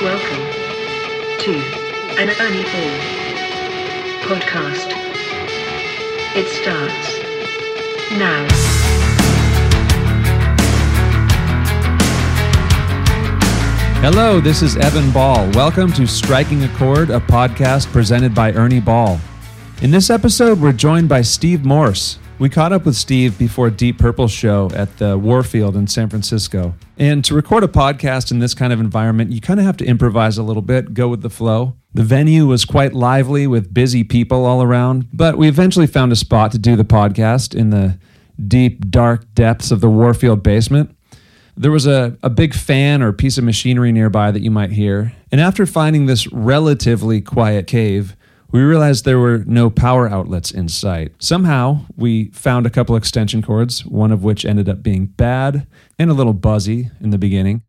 Welcome to an Ernie Ball podcast. It starts now. Hello, this is Evan Ball. Welcome to Striking a Chord, a podcast presented by Ernie Ball. In this episode, we're joined by Steve Morse. We caught up with Steve before Deep Purple show at the Warfield in San Francisco. And to record a podcast in this kind of environment, you kind of have to improvise a little bit, go with the flow. The venue was quite lively with busy people all around, but we eventually found a spot to do the podcast in the deep, dark depths of the Warfield basement. There was a, a big fan or piece of machinery nearby that you might hear. And after finding this relatively quiet cave, we realized there were no power outlets in sight. Somehow, we found a couple extension cords, one of which ended up being bad and a little buzzy in the beginning.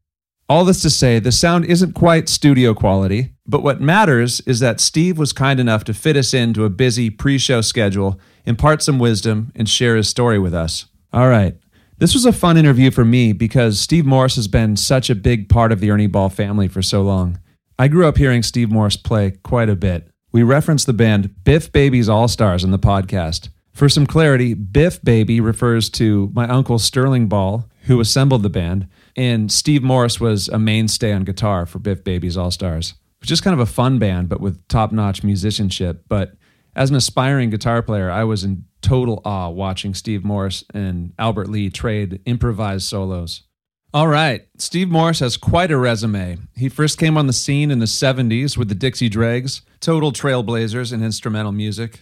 All this to say, the sound isn't quite studio quality, but what matters is that Steve was kind enough to fit us into a busy pre show schedule, impart some wisdom, and share his story with us. All right. This was a fun interview for me because Steve Morse has been such a big part of the Ernie Ball family for so long. I grew up hearing Steve Morse play quite a bit. We reference the band Biff Baby's All Stars in the podcast. For some clarity, Biff Baby refers to my uncle Sterling Ball, who assembled the band, and Steve Morse was a mainstay on guitar for Biff Baby's All Stars. Was just kind of a fun band, but with top notch musicianship. But as an aspiring guitar player, I was in total awe watching Steve Morse and Albert Lee trade improvised solos. All right, Steve Morse has quite a resume. He first came on the scene in the 70s with the Dixie Dregs, total trailblazers in instrumental music.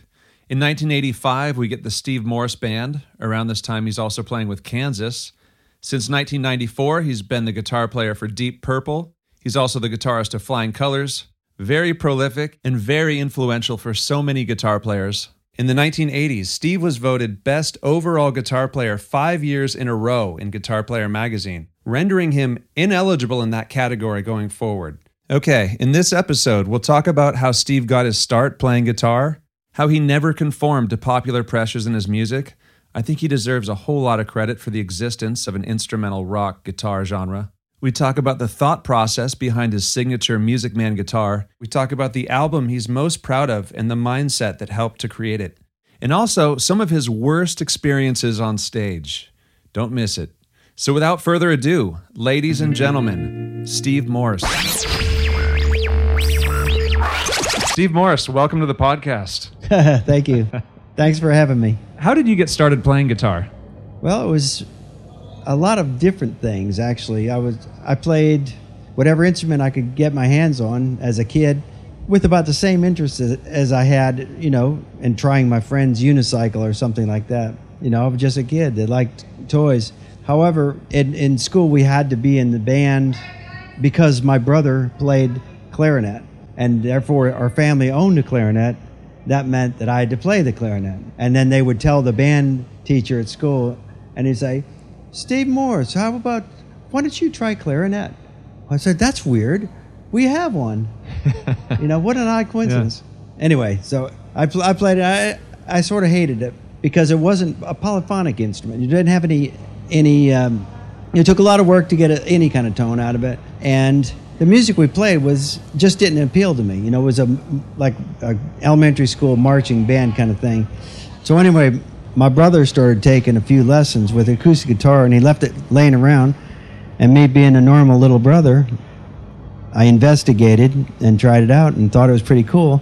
In 1985, we get the Steve Morse Band. Around this time, he's also playing with Kansas. Since 1994, he's been the guitar player for Deep Purple. He's also the guitarist of Flying Colors. Very prolific and very influential for so many guitar players. In the 1980s, Steve was voted Best Overall Guitar Player five years in a row in Guitar Player magazine, rendering him ineligible in that category going forward. Okay, in this episode, we'll talk about how Steve got his start playing guitar, how he never conformed to popular pressures in his music. I think he deserves a whole lot of credit for the existence of an instrumental rock guitar genre. We talk about the thought process behind his signature Music Man guitar. We talk about the album he's most proud of and the mindset that helped to create it. And also some of his worst experiences on stage. Don't miss it. So without further ado, ladies and gentlemen, Steve Morse. Steve Morse, welcome to the podcast. Thank you. Thanks for having me. How did you get started playing guitar? Well, it was a lot of different things actually. I was I played whatever instrument I could get my hands on as a kid with about the same interest as, as I had, you know, in trying my friend's unicycle or something like that. You know, I was just a kid that liked toys. However, in, in school we had to be in the band because my brother played clarinet and therefore our family owned a clarinet. That meant that I had to play the clarinet. And then they would tell the band teacher at school and he'd say, Steve Morse, how about, why don't you try clarinet? I said, that's weird. We have one. you know, what an odd coincidence. Yeah. Anyway, so I, pl- I played it. I, I sort of hated it because it wasn't a polyphonic instrument. You didn't have any, any, um, it took a lot of work to get a, any kind of tone out of it. And the music we played was just didn't appeal to me. You know, it was a like a elementary school marching band kind of thing. So anyway, my brother started taking a few lessons with acoustic guitar and he left it laying around. And me being a normal little brother, I investigated and tried it out and thought it was pretty cool.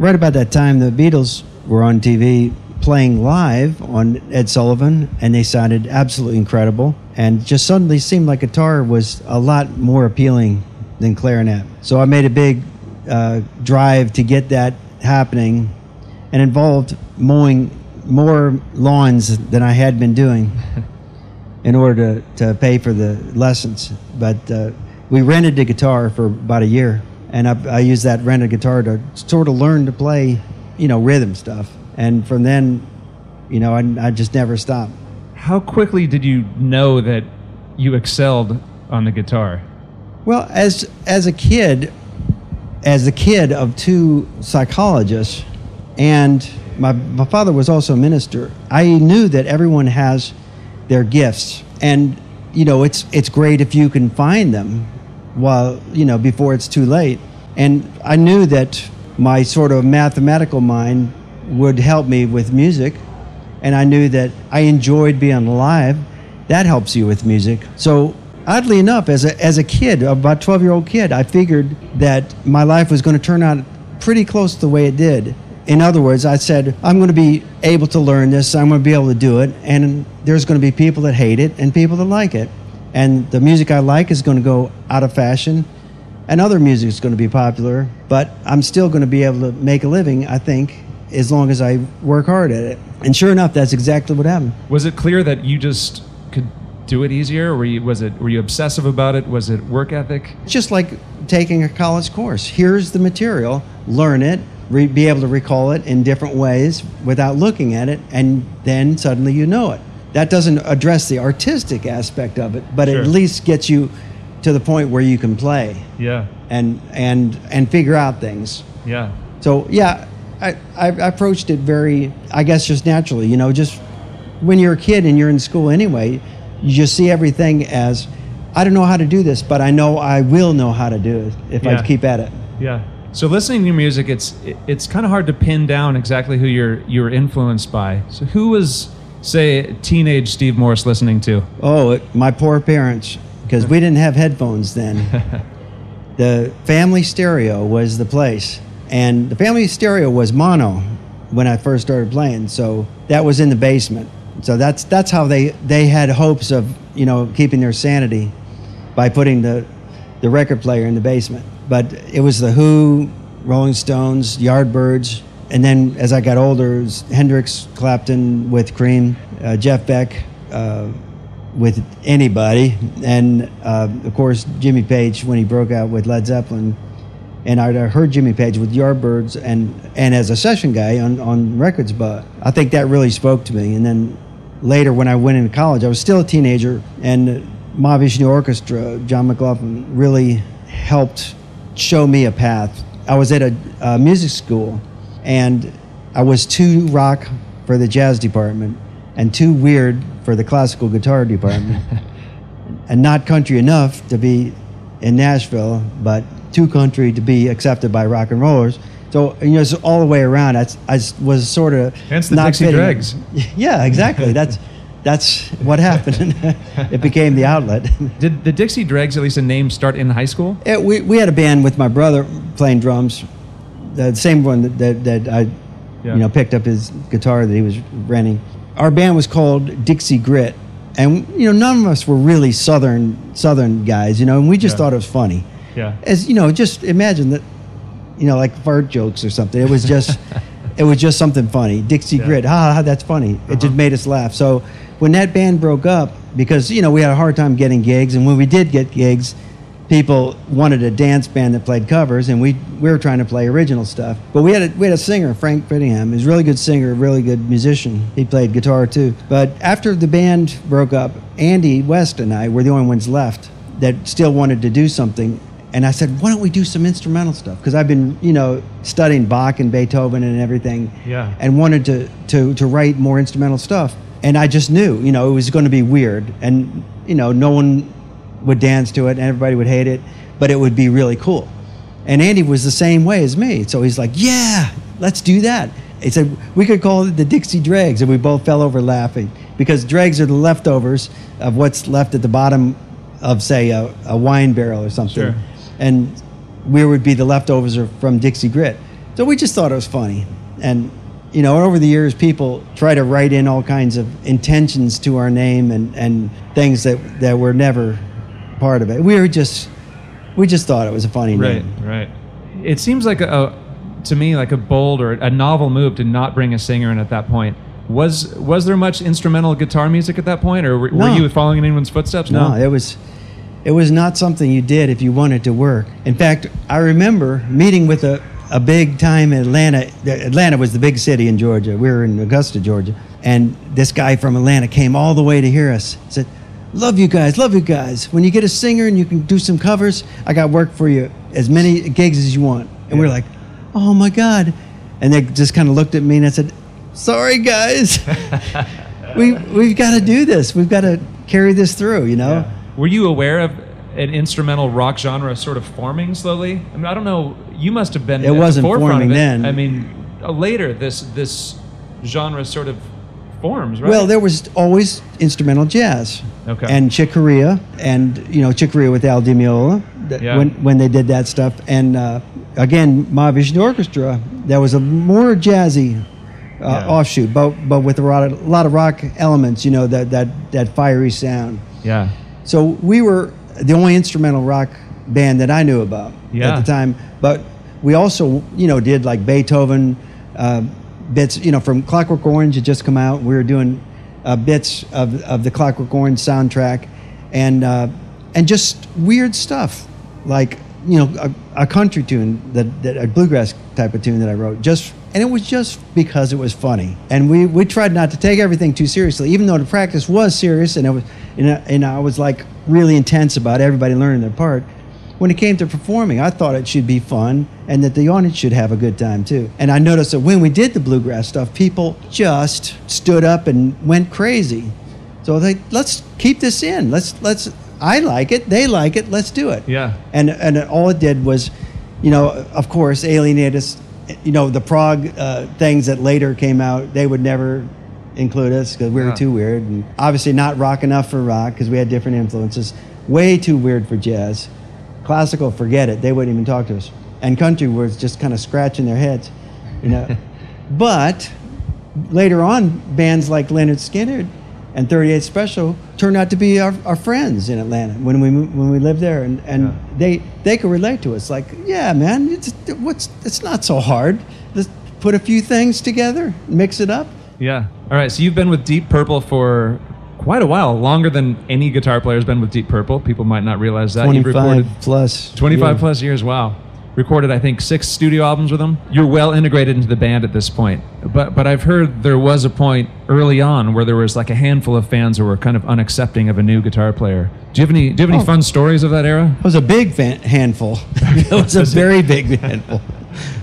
Right about that time, the Beatles were on TV playing live on Ed Sullivan, and they sounded absolutely incredible. And just suddenly seemed like guitar was a lot more appealing than clarinet. So I made a big uh, drive to get that happening, and involved mowing more lawns than I had been doing in order to, to pay for the lessons. But uh, we rented the guitar for about a year, and I, I used that rented guitar to sort of learn to play, you know, rhythm stuff. And from then, you know, I, I just never stopped. How quickly did you know that you excelled on the guitar? Well, as as a kid, as a kid of two psychologists, and my, my father was also a minister. I knew that everyone has their gifts, and you know it's it's great if you can find them, while you know before it's too late. And I knew that my sort of mathematical mind would help me with music, and I knew that I enjoyed being alive. That helps you with music. So oddly enough, as a as a kid, about twelve year old kid, I figured that my life was going to turn out pretty close to the way it did. In other words, I said, I'm going to be able to learn this, I'm going to be able to do it, and there's going to be people that hate it and people that like it. And the music I like is going to go out of fashion, and other music is going to be popular, but I'm still going to be able to make a living, I think, as long as I work hard at it. And sure enough, that's exactly what happened. Was it clear that you just could do it easier? Were you was it were you obsessive about it? Was it work ethic? Just like taking a college course. Here's the material, learn it, re- be able to recall it in different ways without looking at it, and then suddenly you know it. That doesn't address the artistic aspect of it, but Sure. at least gets you to the point where you can play Yeah. and and and figure out things. Yeah. So yeah, I, I I approached it very, I guess, just naturally. You know, just when you're a kid and you're in school anyway, you just see everything as, I don't know how to do this, but I know I will know how to do it if Yeah. I keep at it. Yeah. So listening to your music, it's it's kind of hard to pin down exactly who you're you're influenced by. So who was say teenage Steve Morse listening to? Oh, it, my poor parents, because we didn't have headphones then. the family stereo was the place, and the family stereo was mono when I first started playing. So that was in the basement. So that's that's how they they had hopes of you know keeping their sanity by putting the the record player in the basement. But it was the Who, Rolling Stones, Yardbirds, and then as I got older, Hendrix, Clapton with Cream, uh, Jeff Beck. Uh, with anybody, and uh, of course Jimmy Page when he broke out with Led Zeppelin, and I'd heard Jimmy Page with Yardbirds and and as a session guy on on records, but I think that really spoke to me. And then later when I went into college, I was still a teenager, and Mahavishnu Orchestra, John McLaughlin, really helped show me a path. I was at a, a music school, and I was too rock for the jazz department and too weird for the classical guitar department, and not country enough to be in Nashville, but too country to be accepted by rock and rollers. So you know, it's all the way around. I, I was sort of Hence the not Dixie fitting. Dregs. Yeah, exactly. That's that's what happened. it became the outlet. Did the Dixie Dregs at least a name start in high school? Yeah, we, we had a band with my brother playing drums, the same one that, that, that I, Yeah. you know, picked up his guitar that he was renting. Our band was called Dixie Grit, and you know none of us were really southern southern guys, you know, and we just Yeah. thought it was funny. Yeah. As you know, just imagine that, you know, like fart jokes or something. It was just, it was just something funny. Dixie Yeah. Grit, ha, ha, that's funny. It Uh-huh. just made us laugh. So when that band broke up, because you know we had a hard time getting gigs, and when we did get gigs, people wanted a dance band that played covers, and we we were trying to play original stuff. But we had a, we had a singer, Frank Brittingham. He's a really good singer, really good musician. He played guitar too. But after the band broke up, Andy West and I were the only ones left that still wanted to do something. And I said, why don't we do some instrumental stuff? Because I've been, you know, studying Bach and Beethoven and everything, Yeah. and wanted to, to, to write more instrumental stuff. And I just knew, you know, it was going to be weird, and you know, no one would dance to it, and everybody would hate it, but it would be really cool. And Andy was the same way as me, so he's like, "Yeah, let's do that." He said we could call it the Dixie Dregs, and we both fell over laughing because dregs are the leftovers of what's left at the bottom of, say, a, a wine barrel or something, Sure. And we would be the leftovers from Dixie Grit. So we just thought it was funny, and you know, over the years, people try to write in all kinds of intentions to our name and, and things that, that were never part of it. We were just, we just thought it was a funny Right, name. right. right. It seems like a, a to me like a bold or a novel move to not bring a singer in at that point. Was was there much instrumental guitar music at that point, or were, were you following in anyone's footsteps? No, it was, it was not something you did if you wanted to work. In fact, I remember meeting with a, a big time Atlanta. Atlanta was the big city in Georgia. We were in Augusta, Georgia, and this guy from Atlanta came all the way to hear us. He said, "Love you guys, love you guys. When you get a singer and you can do some covers, I got work for you. As many gigs as you want." And we we're like, "Oh my god!" And they just kind of looked at me and I said, "Sorry, guys." we we've got to do this. We've got to carry this through, you know. Yeah. Were you aware of an instrumental rock genre sort of forming slowly? I mean, I don't know. You must have been. It wasn't forefront forming it. then. I mean, uh, later this this genre sort of forms, right? Well, there was always instrumental jazz. Okay. And Chick Corea, and you know Chick Corea with Al Di Meola, Yeah. when when they did that stuff, and uh, again Mahavishnu Orchestra, that was a more jazzy uh, Yeah. offshoot, but but with a lot of a lot of rock elements, you know that that that fiery sound. yeah. So we were the only instrumental rock band that I knew about Yeah. at the time. But we also, you know, did like Beethoven uh, bits. You know, from Clockwork Orange had just come out. We were doing uh, bits of, of the Clockwork Orange soundtrack, and uh, and just weird stuff like you know a, a country tune that, that a bluegrass type of tune that I wrote. Just and it was just because it was funny, and we we tried not to take everything too seriously, even though the practice was serious, and it was and I, and I was like really intense about everybody learning their part. When it came to performing, I thought it should be fun and that the audience should have a good time too. And I noticed that when we did the bluegrass stuff, people just stood up and went crazy. So they let's keep this in. Let's let's. I like it. They like it. Let's do it. Yeah. And and all it did was, you know, of course, alienate us. You know, the prog uh, things that later came out, they would never include us because we were Yeah. too weird, and obviously not rock enough for rock because we had different influences. Way too weird for jazz. Classical, forget it. They wouldn't even talk to us. And country was just kind of scratching their heads, you know. but later on, bands like Lynyrd Skynyrd and 38 Special turned out to be our, our friends in Atlanta when we when we lived there, and, and Yeah. they they could relate to us. Like, yeah, man, it's what's it's not so hard. Just put a few things together, mix it up. Yeah. All right. So you've been with Deep Purple for quite a while, longer than any guitar player has been with Deep Purple. People might not realize that. You've 25 recorded plus. 25 yeah. plus years. Wow. Recorded, I think, six studio albums with them. You're well integrated into the band at this point. But but I've heard there was a point early on where there was like a handful of fans who were kind of unaccepting of a new guitar player. Do you have any Do you have any Oh. fun stories of that era? It was a big fan- handful. it was a very big handful.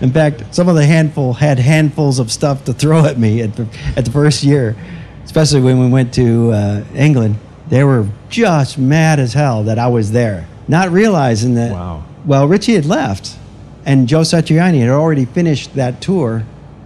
In fact, some of the handful had handfuls of stuff to throw at me at the, at the first year, especially when we went to uh, England. They were just mad as hell that I was there, not realizing that. Wow. Well, Ritchie had left, and Joe Satriani had already finished that tour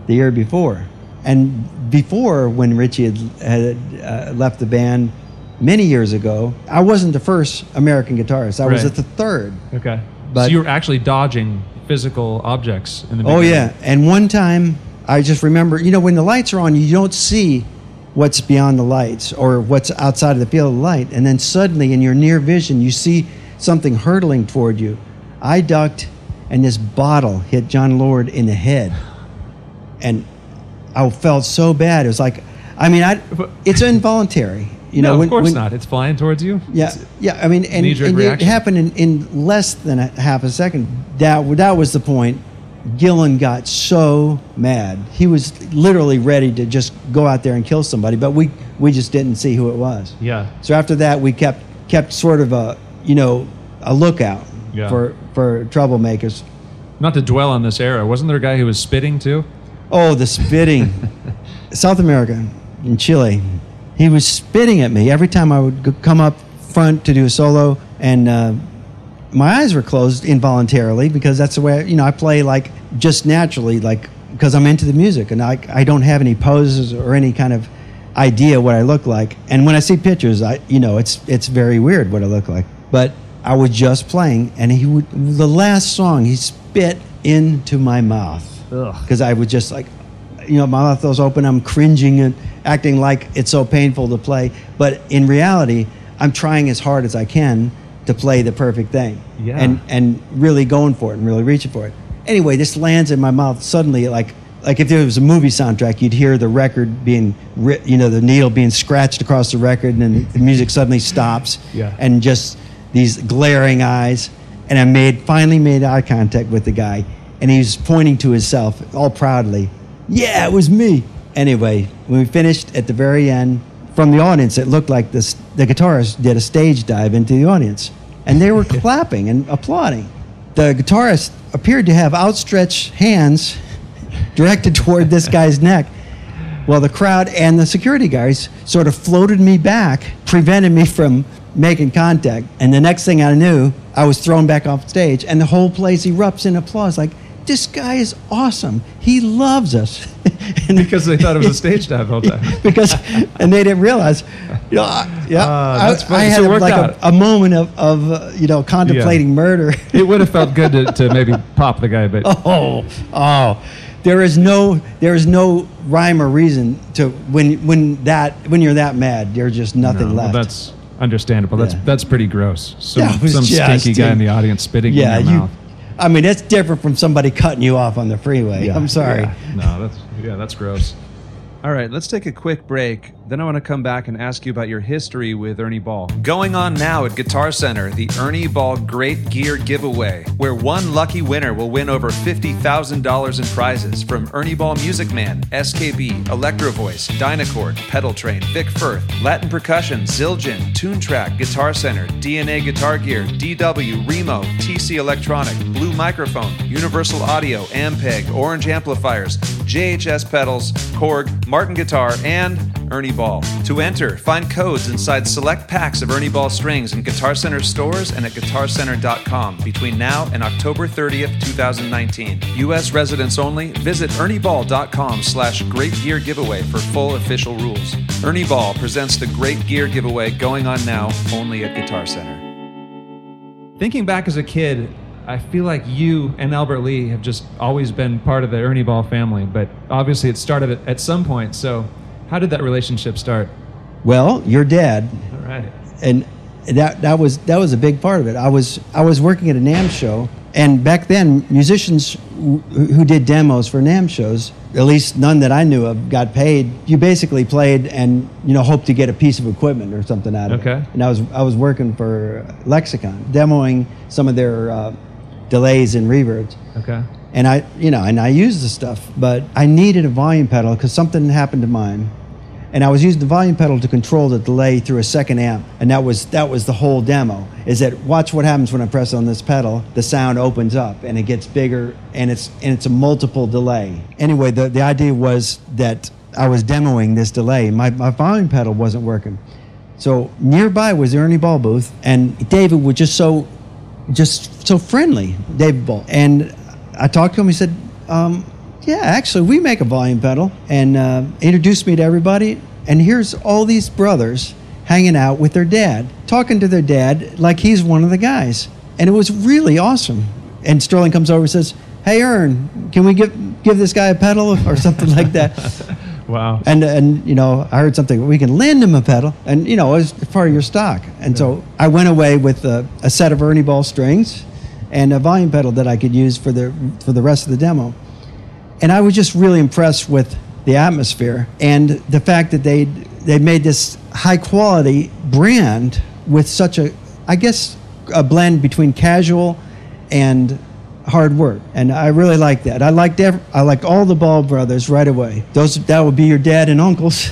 the year before. And before, when Ritchie had, had uh, left the band many years ago, I wasn't the first American guitarist. I was at the third. Okay. But- so you were actually dodging physical objects in the Oh yeah, and one time I just remember, you know, when the lights are on, you don't see what's beyond the lights or what's outside of the field of light, and then suddenly in your near vision, you see something hurtling toward you. I ducked, and this bottle hit Jon Lord in the head, and I felt so bad. It was like, I mean, I, it's involuntary. You know, no, when, of course when- not. It's flying towards you. yeah, yeah. I mean, and, and it happened in, in less than a half a second. That that was the point. Gillan got so mad. He was literally ready to just go out there and kill somebody, but we we just didn't see who it was. Yeah. So after that, we kept kept sort of a you know a lookout Yeah. for for troublemakers. Not to dwell on this era. Wasn't there a guy who was spitting too? Oh, the spitting. South America, in Chile, he was spitting at me every time I would come up front to do a solo, and uh, my eyes were closed involuntarily because that's the way you know I play like just naturally, like because I'm into the music and I I don't have any poses or any kind of idea what I look like. And when I see pictures, I you know it's it's very weird what I look like. But I was just playing, and he would the last song he spit into my mouth because I was just like, you know, my mouth was open. I'm cringing and acting like it's so painful to play. But in reality, I'm trying as hard as I can to play the perfect thing. Yeah. And and really going for it and really reaching for it. Anyway, this lands in my mouth suddenly, like like if there was a movie soundtrack, you'd hear the record being, ri- you know, the needle being scratched across the record, and then the music suddenly stops. Yeah. And just these glaring eyes, and I made finally made eye contact with the guy, and he was pointing to himself all proudly. Yeah, it was me. Anyway, when we finished at the very end, from the audience, it looked like this, the guitarist did a stage dive into the audience, and they were clapping and applauding. The guitarist appeared to have outstretched hands directed toward this guy's neck. Well, the crowd and the security guys sort of floated me back, prevented me from making contact. And the next thing I knew, I was thrown back off stage, and the whole place erupts in applause. Like, this guy is awesome. He loves us. and because they thought it was a stage dive the whole time. because and they didn't realize. You know, I- yeah, Ah, I, that's funny. I had So like a, a moment of, of uh, you know contemplating murder. It would have felt good to, to maybe pop the guy, but oh, oh, there is no there is no rhyme or reason to when when that when you're that mad. There's just nothing no, well, left. that's understandable. That's Yeah. that's pretty gross. Some, some stinky guy in the audience spitting yeah, in your you. mouth. I mean, that's different from somebody cutting you off on the freeway. Yeah, I'm sorry. No, that's yeah, that's gross. All right, let's take a quick break. Then I want to come back and ask you about your history with Ernie Ball. Going on now at Guitar Center, the Ernie Ball Great Gear Giveaway, where one lucky winner will win over $50,000 in prizes from Ernie Ball Music Man, SKB, Electro Voice, Dynacord, Pedal Train, Vic Firth, Latin Percussion, Zildjian, Track, Guitar Center, DNA Guitar Gear, DW, Remo, TC Electronic, Blue Microphone, Universal Audio, Ampeg, Orange Amplifiers, JHS Pedals, Korg, Martin Guitar, and Ernie Ball. To enter, find codes inside select packs of Ernie Ball strings in Guitar Center stores and at guitarcenter.com between now and October 30th, 2019. U.S. residents only. Visit ernieball.com slash great gear giveaway for full official rules. Ernie Ball presents the Great Gear Giveaway going on now only at Guitar Center. Thinking back as a kid, I feel like you and Albert Lee have just always been part of the Ernie Ball family, but obviously it started at, at some point. So, how did that relationship start? Well, your dad All right. and that that was that was a big part of it. I was I was working at a NAMM show, and back then musicians who, who did demos for NAMM shows, at least none that I knew of, got paid. You basically played and you know hoped to get a piece of equipment or something out of Okay. it. Okay. And I was I was working for Lexicon, demoing some of their uh, delays and reverbs. Okay. And I, you know, and I used the stuff, but I needed a volume pedal because something happened to mine, and I was using the volume pedal to control the delay through a second amp, and that was that was the whole demo. Is that watch what happens when I press on this pedal? The sound opens up and it gets bigger, and it's and it's a multiple delay. Anyway, the the idea was that I was demoing this delay. My my volume pedal wasn't working, so nearby was Ernie Ball booth, and David was just so just so friendly, David Ball. And I talked to him. He said, um, "Yeah, actually, we make a volume pedal." And uh, introduced me to everybody. And here's all these brothers hanging out with their dad, talking to their dad like he's one of the guys. And it was really awesome. And Sterling comes over and says, "Hey, Ern, can we give give this guy a pedal or something like that?" Wow. And and you know, I heard something. We can lend him a pedal, and you know, it was part of your stock. And so I went away with a, a set of Ernie Ball strings and a volume pedal that I could use for the for the rest of the demo. And I was just really impressed with the atmosphere and the fact that they they made this high quality brand with such a, I guess, a blend between casual and hard work, and I really like that. I liked ev- I liked all the Ball brothers right away. Those that would be your dad and uncles,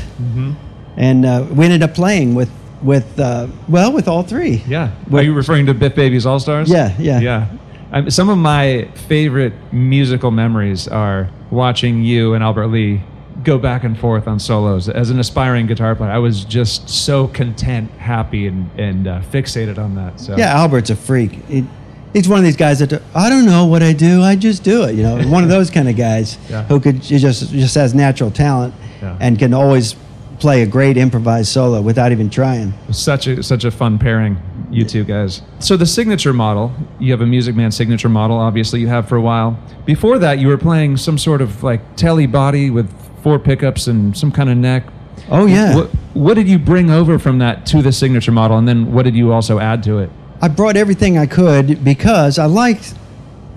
and uh, we ended up playing with with uh, well with all three. Yeah. What- Are you referring to Biff Baby's All Stars? Yeah, yeah. Yeah. Um, some of my favorite musical memories are watching you and Albert Lee go back and forth on solos. As an aspiring guitar player, I was just so content, happy, and, and uh, fixated on that. So Yeah, Albert's a freak. He, he's one of these guys that I don't know what I do, I just do it. You know, one of those kind of guys Yeah. who could he just just has natural talent Yeah. and can always play a great improvised solo without even trying. Such a such a fun pairing, you two guys. So the signature model, you have a Music Man signature model. Obviously, you have for a while. Before that, you were playing some sort of like telly body with four pickups and some kind of neck. Oh yeah. What, what did you bring over from that to the signature model, and then what did you also add to it? I brought everything I could because I liked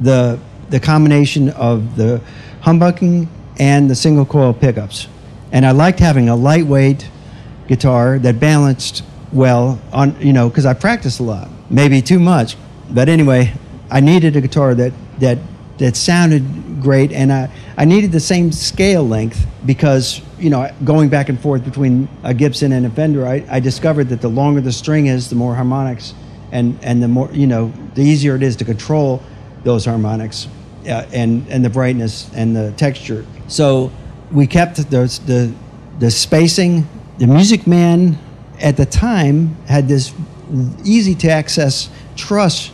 the the combination of the humbucking and the single coil pickups, and I liked having a lightweight guitar that balanced well on you know because I practiced a lot, maybe too much, but anyway, I needed a guitar that that that sounded great, and I I needed the same scale length because you know going back and forth between a Gibson and a Fender, I, I discovered that the longer the string is, the more harmonics and and the more you know the easier it is to control those harmonics uh, and and the brightness and the texture. So we kept those the the spacing the music man at the time had this easy to access truss,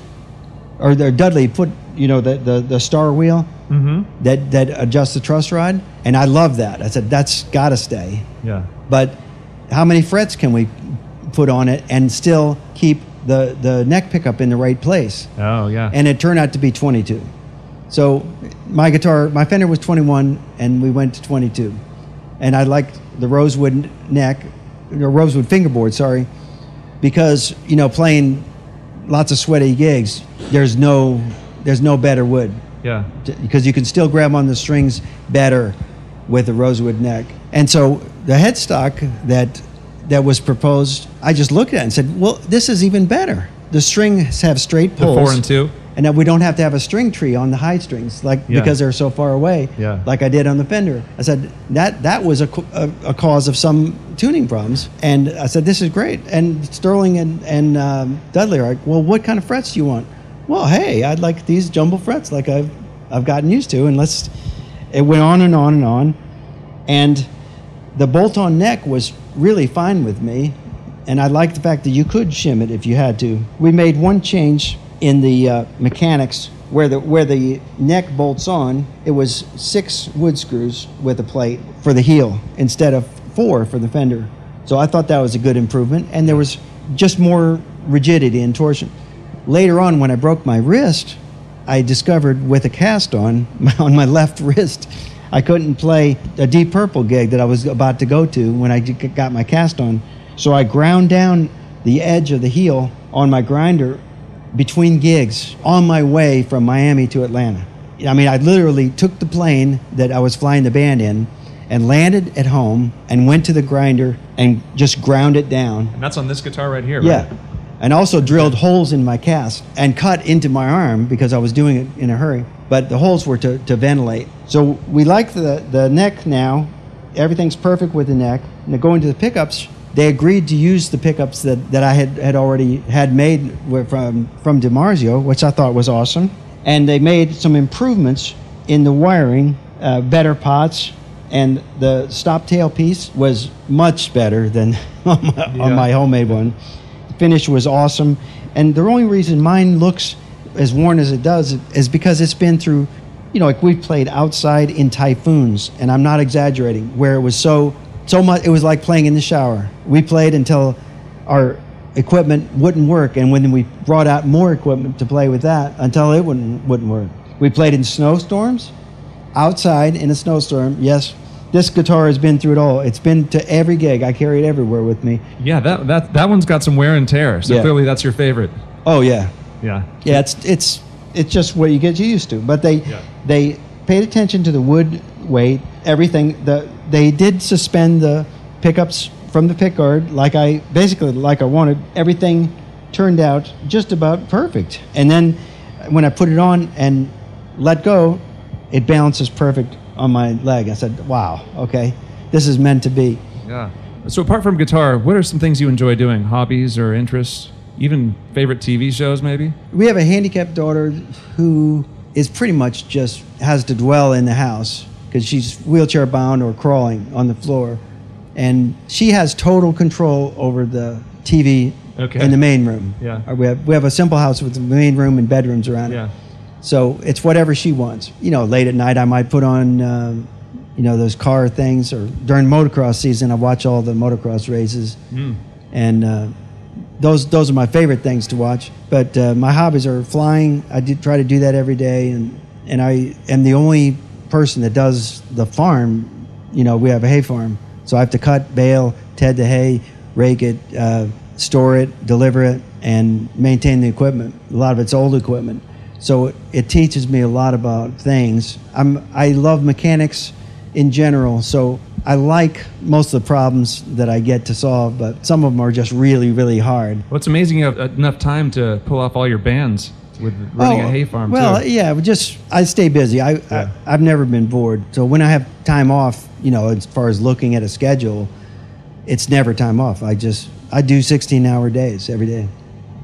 or the Dudley put you know the the, the star wheel Mm-hmm. that that adjusts the truss rod, and I love that. I said that's got to stay. Yeah. But how many frets can we put on it and still keep the the neck pickup in the right place? Oh yeah. and it turned out to be 22. So my guitar, my Fender was 21, and we went to 22. And I liked the rosewood neck, or rosewood fingerboard, sorry, because you know playing lots of sweaty gigs, there's no there's no better wood yeah. because you can still grab on the strings better with a rosewood neck. And so the headstock that that was proposed, I just looked at it and said, "Well, this is even better. The strings have straight pulls." The four and two. And that we don't have to have a string tree on the high strings, like Yeah. because they're so far away, Yeah. like I did on the Fender. I said that that was a, a, a cause of some tuning problems, and I said this is great. And Sterling and and um, Dudley are like, well, what kind of frets do you want? Well, hey, I'd like these jumbo frets, like I've I've gotten used to, and let's. It went on and on and on, and the bolt-on neck was really fine with me, and I liked the fact that you could shim it if you had to. We made one change in the uh, mechanics where the where the neck bolts on. It was six wood screws with a plate for the heel instead of four for the fender. So I thought that was a good improvement, and there was just more rigidity and torsion. Later on, when I broke my wrist, I discovered with a cast on on my left wrist, I couldn't play a Deep Purple gig that I was about to go to when I got my cast on. So I ground down the edge of the heel on my grinder between gigs on my way from Miami to Atlanta. I mean, I literally took the plane that I was flying the band in and landed at home and went to the grinder and just ground it down And that's on this guitar right here. yeah. Right? And also drilled holes in my cast and cut into my arm because I was doing it in a hurry. But the holes were to, to ventilate. So we like the, the neck now. Everything's perfect with the neck. Now going to the pickups, they agreed to use the pickups that, that I had, had already had made from, from DiMarzio, which I thought was awesome. And they made some improvements in the wiring, uh, better pots, and the stop tail piece was much better than on my, Yeah. on my homemade one. The finish was awesome, and the only reason mine looks as worn as it does is because it's been through, you know, like we've played outside in typhoons, and I'm not exaggerating. Where it was so so much, it was like playing in the shower. We played until our equipment wouldn't work, and when we brought out more equipment to play with that, until it wouldn't wouldn't work. We played in snowstorms, outside in a snowstorm. Yes, this guitar has been through it all. It's been to every gig. I carry it everywhere with me. Yeah. That that that one's got some wear and tear. So Yeah. clearly that's your favorite. Oh yeah, Yeah. yeah. It's it's it's just what you get used to. But they Yeah. they paid attention to the wood weight, everything. The they did suspend the pickups from the pickguard like I basically like I wanted. Everything turned out just about perfect. And then when I put it on and let go, it balances perfect on my leg. I said, "Wow, okay, this is meant to be." Yeah. So apart from guitar, what are some things you enjoy doing? Hobbies or interests? Even favorite TV shows, maybe? We have a handicapped daughter who is pretty much just has to dwell in the house because she's wheelchair bound or crawling on the floor. And she has total control over the TV Okay. in the main room. Yeah. We have, we have a simple house with the main room and bedrooms around it. Yeah. So it's whatever she wants. You know, late at night, I might put on, um, you know, those car things, or during motocross season, I watch all the motocross races, Mm. and uh, those those are my favorite things to watch. But uh, my hobbies are flying. I do try to do that every day, and and I am the only person that does the farm. You know, we have a hay farm, so I have to cut, bale, ted the hay, rake it, uh, store it, deliver it, and maintain the equipment. A lot of it's old equipment, so it, it teaches me a lot about things. I'm I love mechanics in general, so I like most of the problems that I get to solve, but some of them are just really, really hard. Well, amazing you have enough time to pull off all your bands with running a hay farm. Oh, Well, too. yeah, just I stay busy. I, Yeah. I I've never been bored. So when I have time off, you know, as far as looking at a schedule, it's never time off. I just I do 16-hour days every day.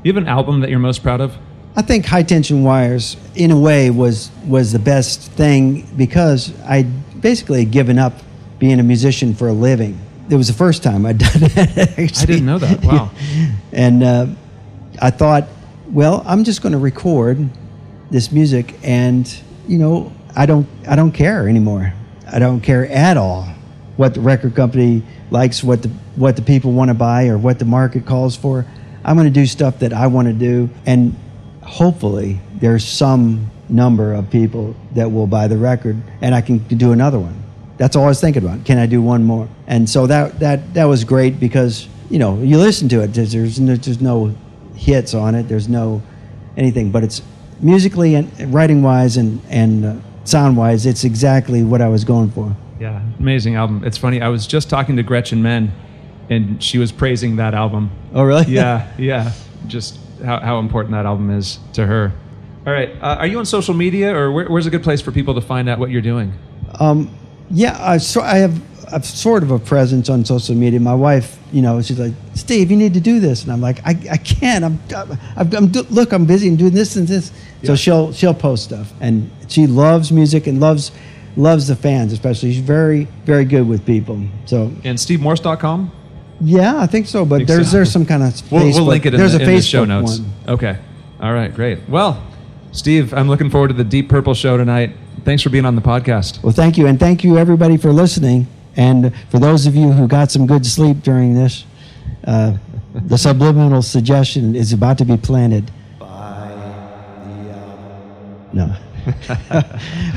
You have an album that you're most proud of? I think high tension wires, in a way, was was the best thing because I basically given up being a musician for a living. It was the first time I'd done that. I didn't know that. Wow. and uh, I thought, well, I'm just going to record this music, and you know, I don't I don't care anymore. I don't care at all what the record company likes, what the what the people want to buy, or what the market calls for. I'm going to do stuff that I want to do, and hopefully, there's some number of people that will buy the record, and I can do another one. That's all I was thinking about. Can I do one more? And so that that that was great because you know you listen to it. There's there's no, hits on it. There's no anything, but it's musically and writing wise and and uh, sound wise, it's exactly what I was going for. Yeah, amazing album. It's funny. I was just talking to Gretchen Menn, and she was praising that album. Oh, really? Yeah, yeah. Just how, how important that album is to her. All right. Uh, are you on social media, or where, where's a good place for people to find out what you're doing? Um, yeah, I, so I have I've sort of a presence on social media. My wife, you know, she's like, Steve, you need to do this, and I'm like, I, I can't. I'm, I'm, I'm look, I'm busy and doing this and this. Yeah. So she'll she'll post stuff, and she loves music and loves loves the fans, especially. She's very very good with people. So and SteveMorse.com. Yeah, I think so. But think there's so. there's some kind of we'll, we'll link it in, there's the, a in Facebook show notes. One. Okay. All right. Great. Well, Steve, I'm looking forward to the Deep Purple show tonight. Thanks for being on the podcast. Well, thank you, and thank you everybody for listening. And for those of you who got some good sleep during this, uh, the subliminal suggestion is about to be planted. By the album. No.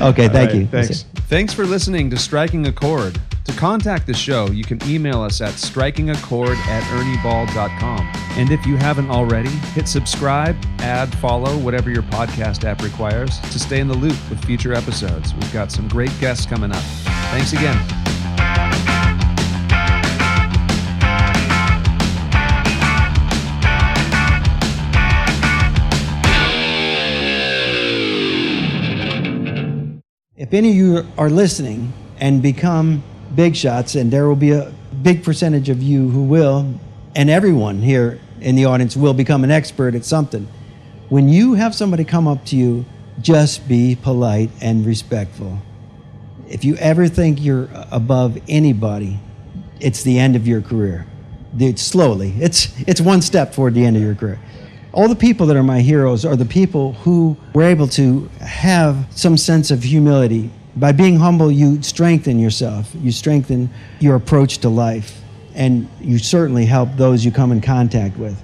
okay, thank right, you. Thanks. Thanks for listening to Striking a Chord. To contact the show, you can email us at strikingachord at ernieball.com. And if you haven't already, hit subscribe, add, follow, whatever your podcast app requires to stay in the loop with future episodes. We've got some great guests coming up. Thanks again. If any of you are listening and become big shots, and there will be a big percentage of you who will, and everyone here in the audience will become an expert at something. When you have somebody come up to you, just be polite and respectful. If you ever think you're above anybody, it's the end of your career. It's slowly. It's it's one step toward the end of your career all the people that are my heroes are the people who were able to have some sense of humility. By being humble, you strengthen yourself, you strengthen your approach to life, and you certainly help those you come in contact with.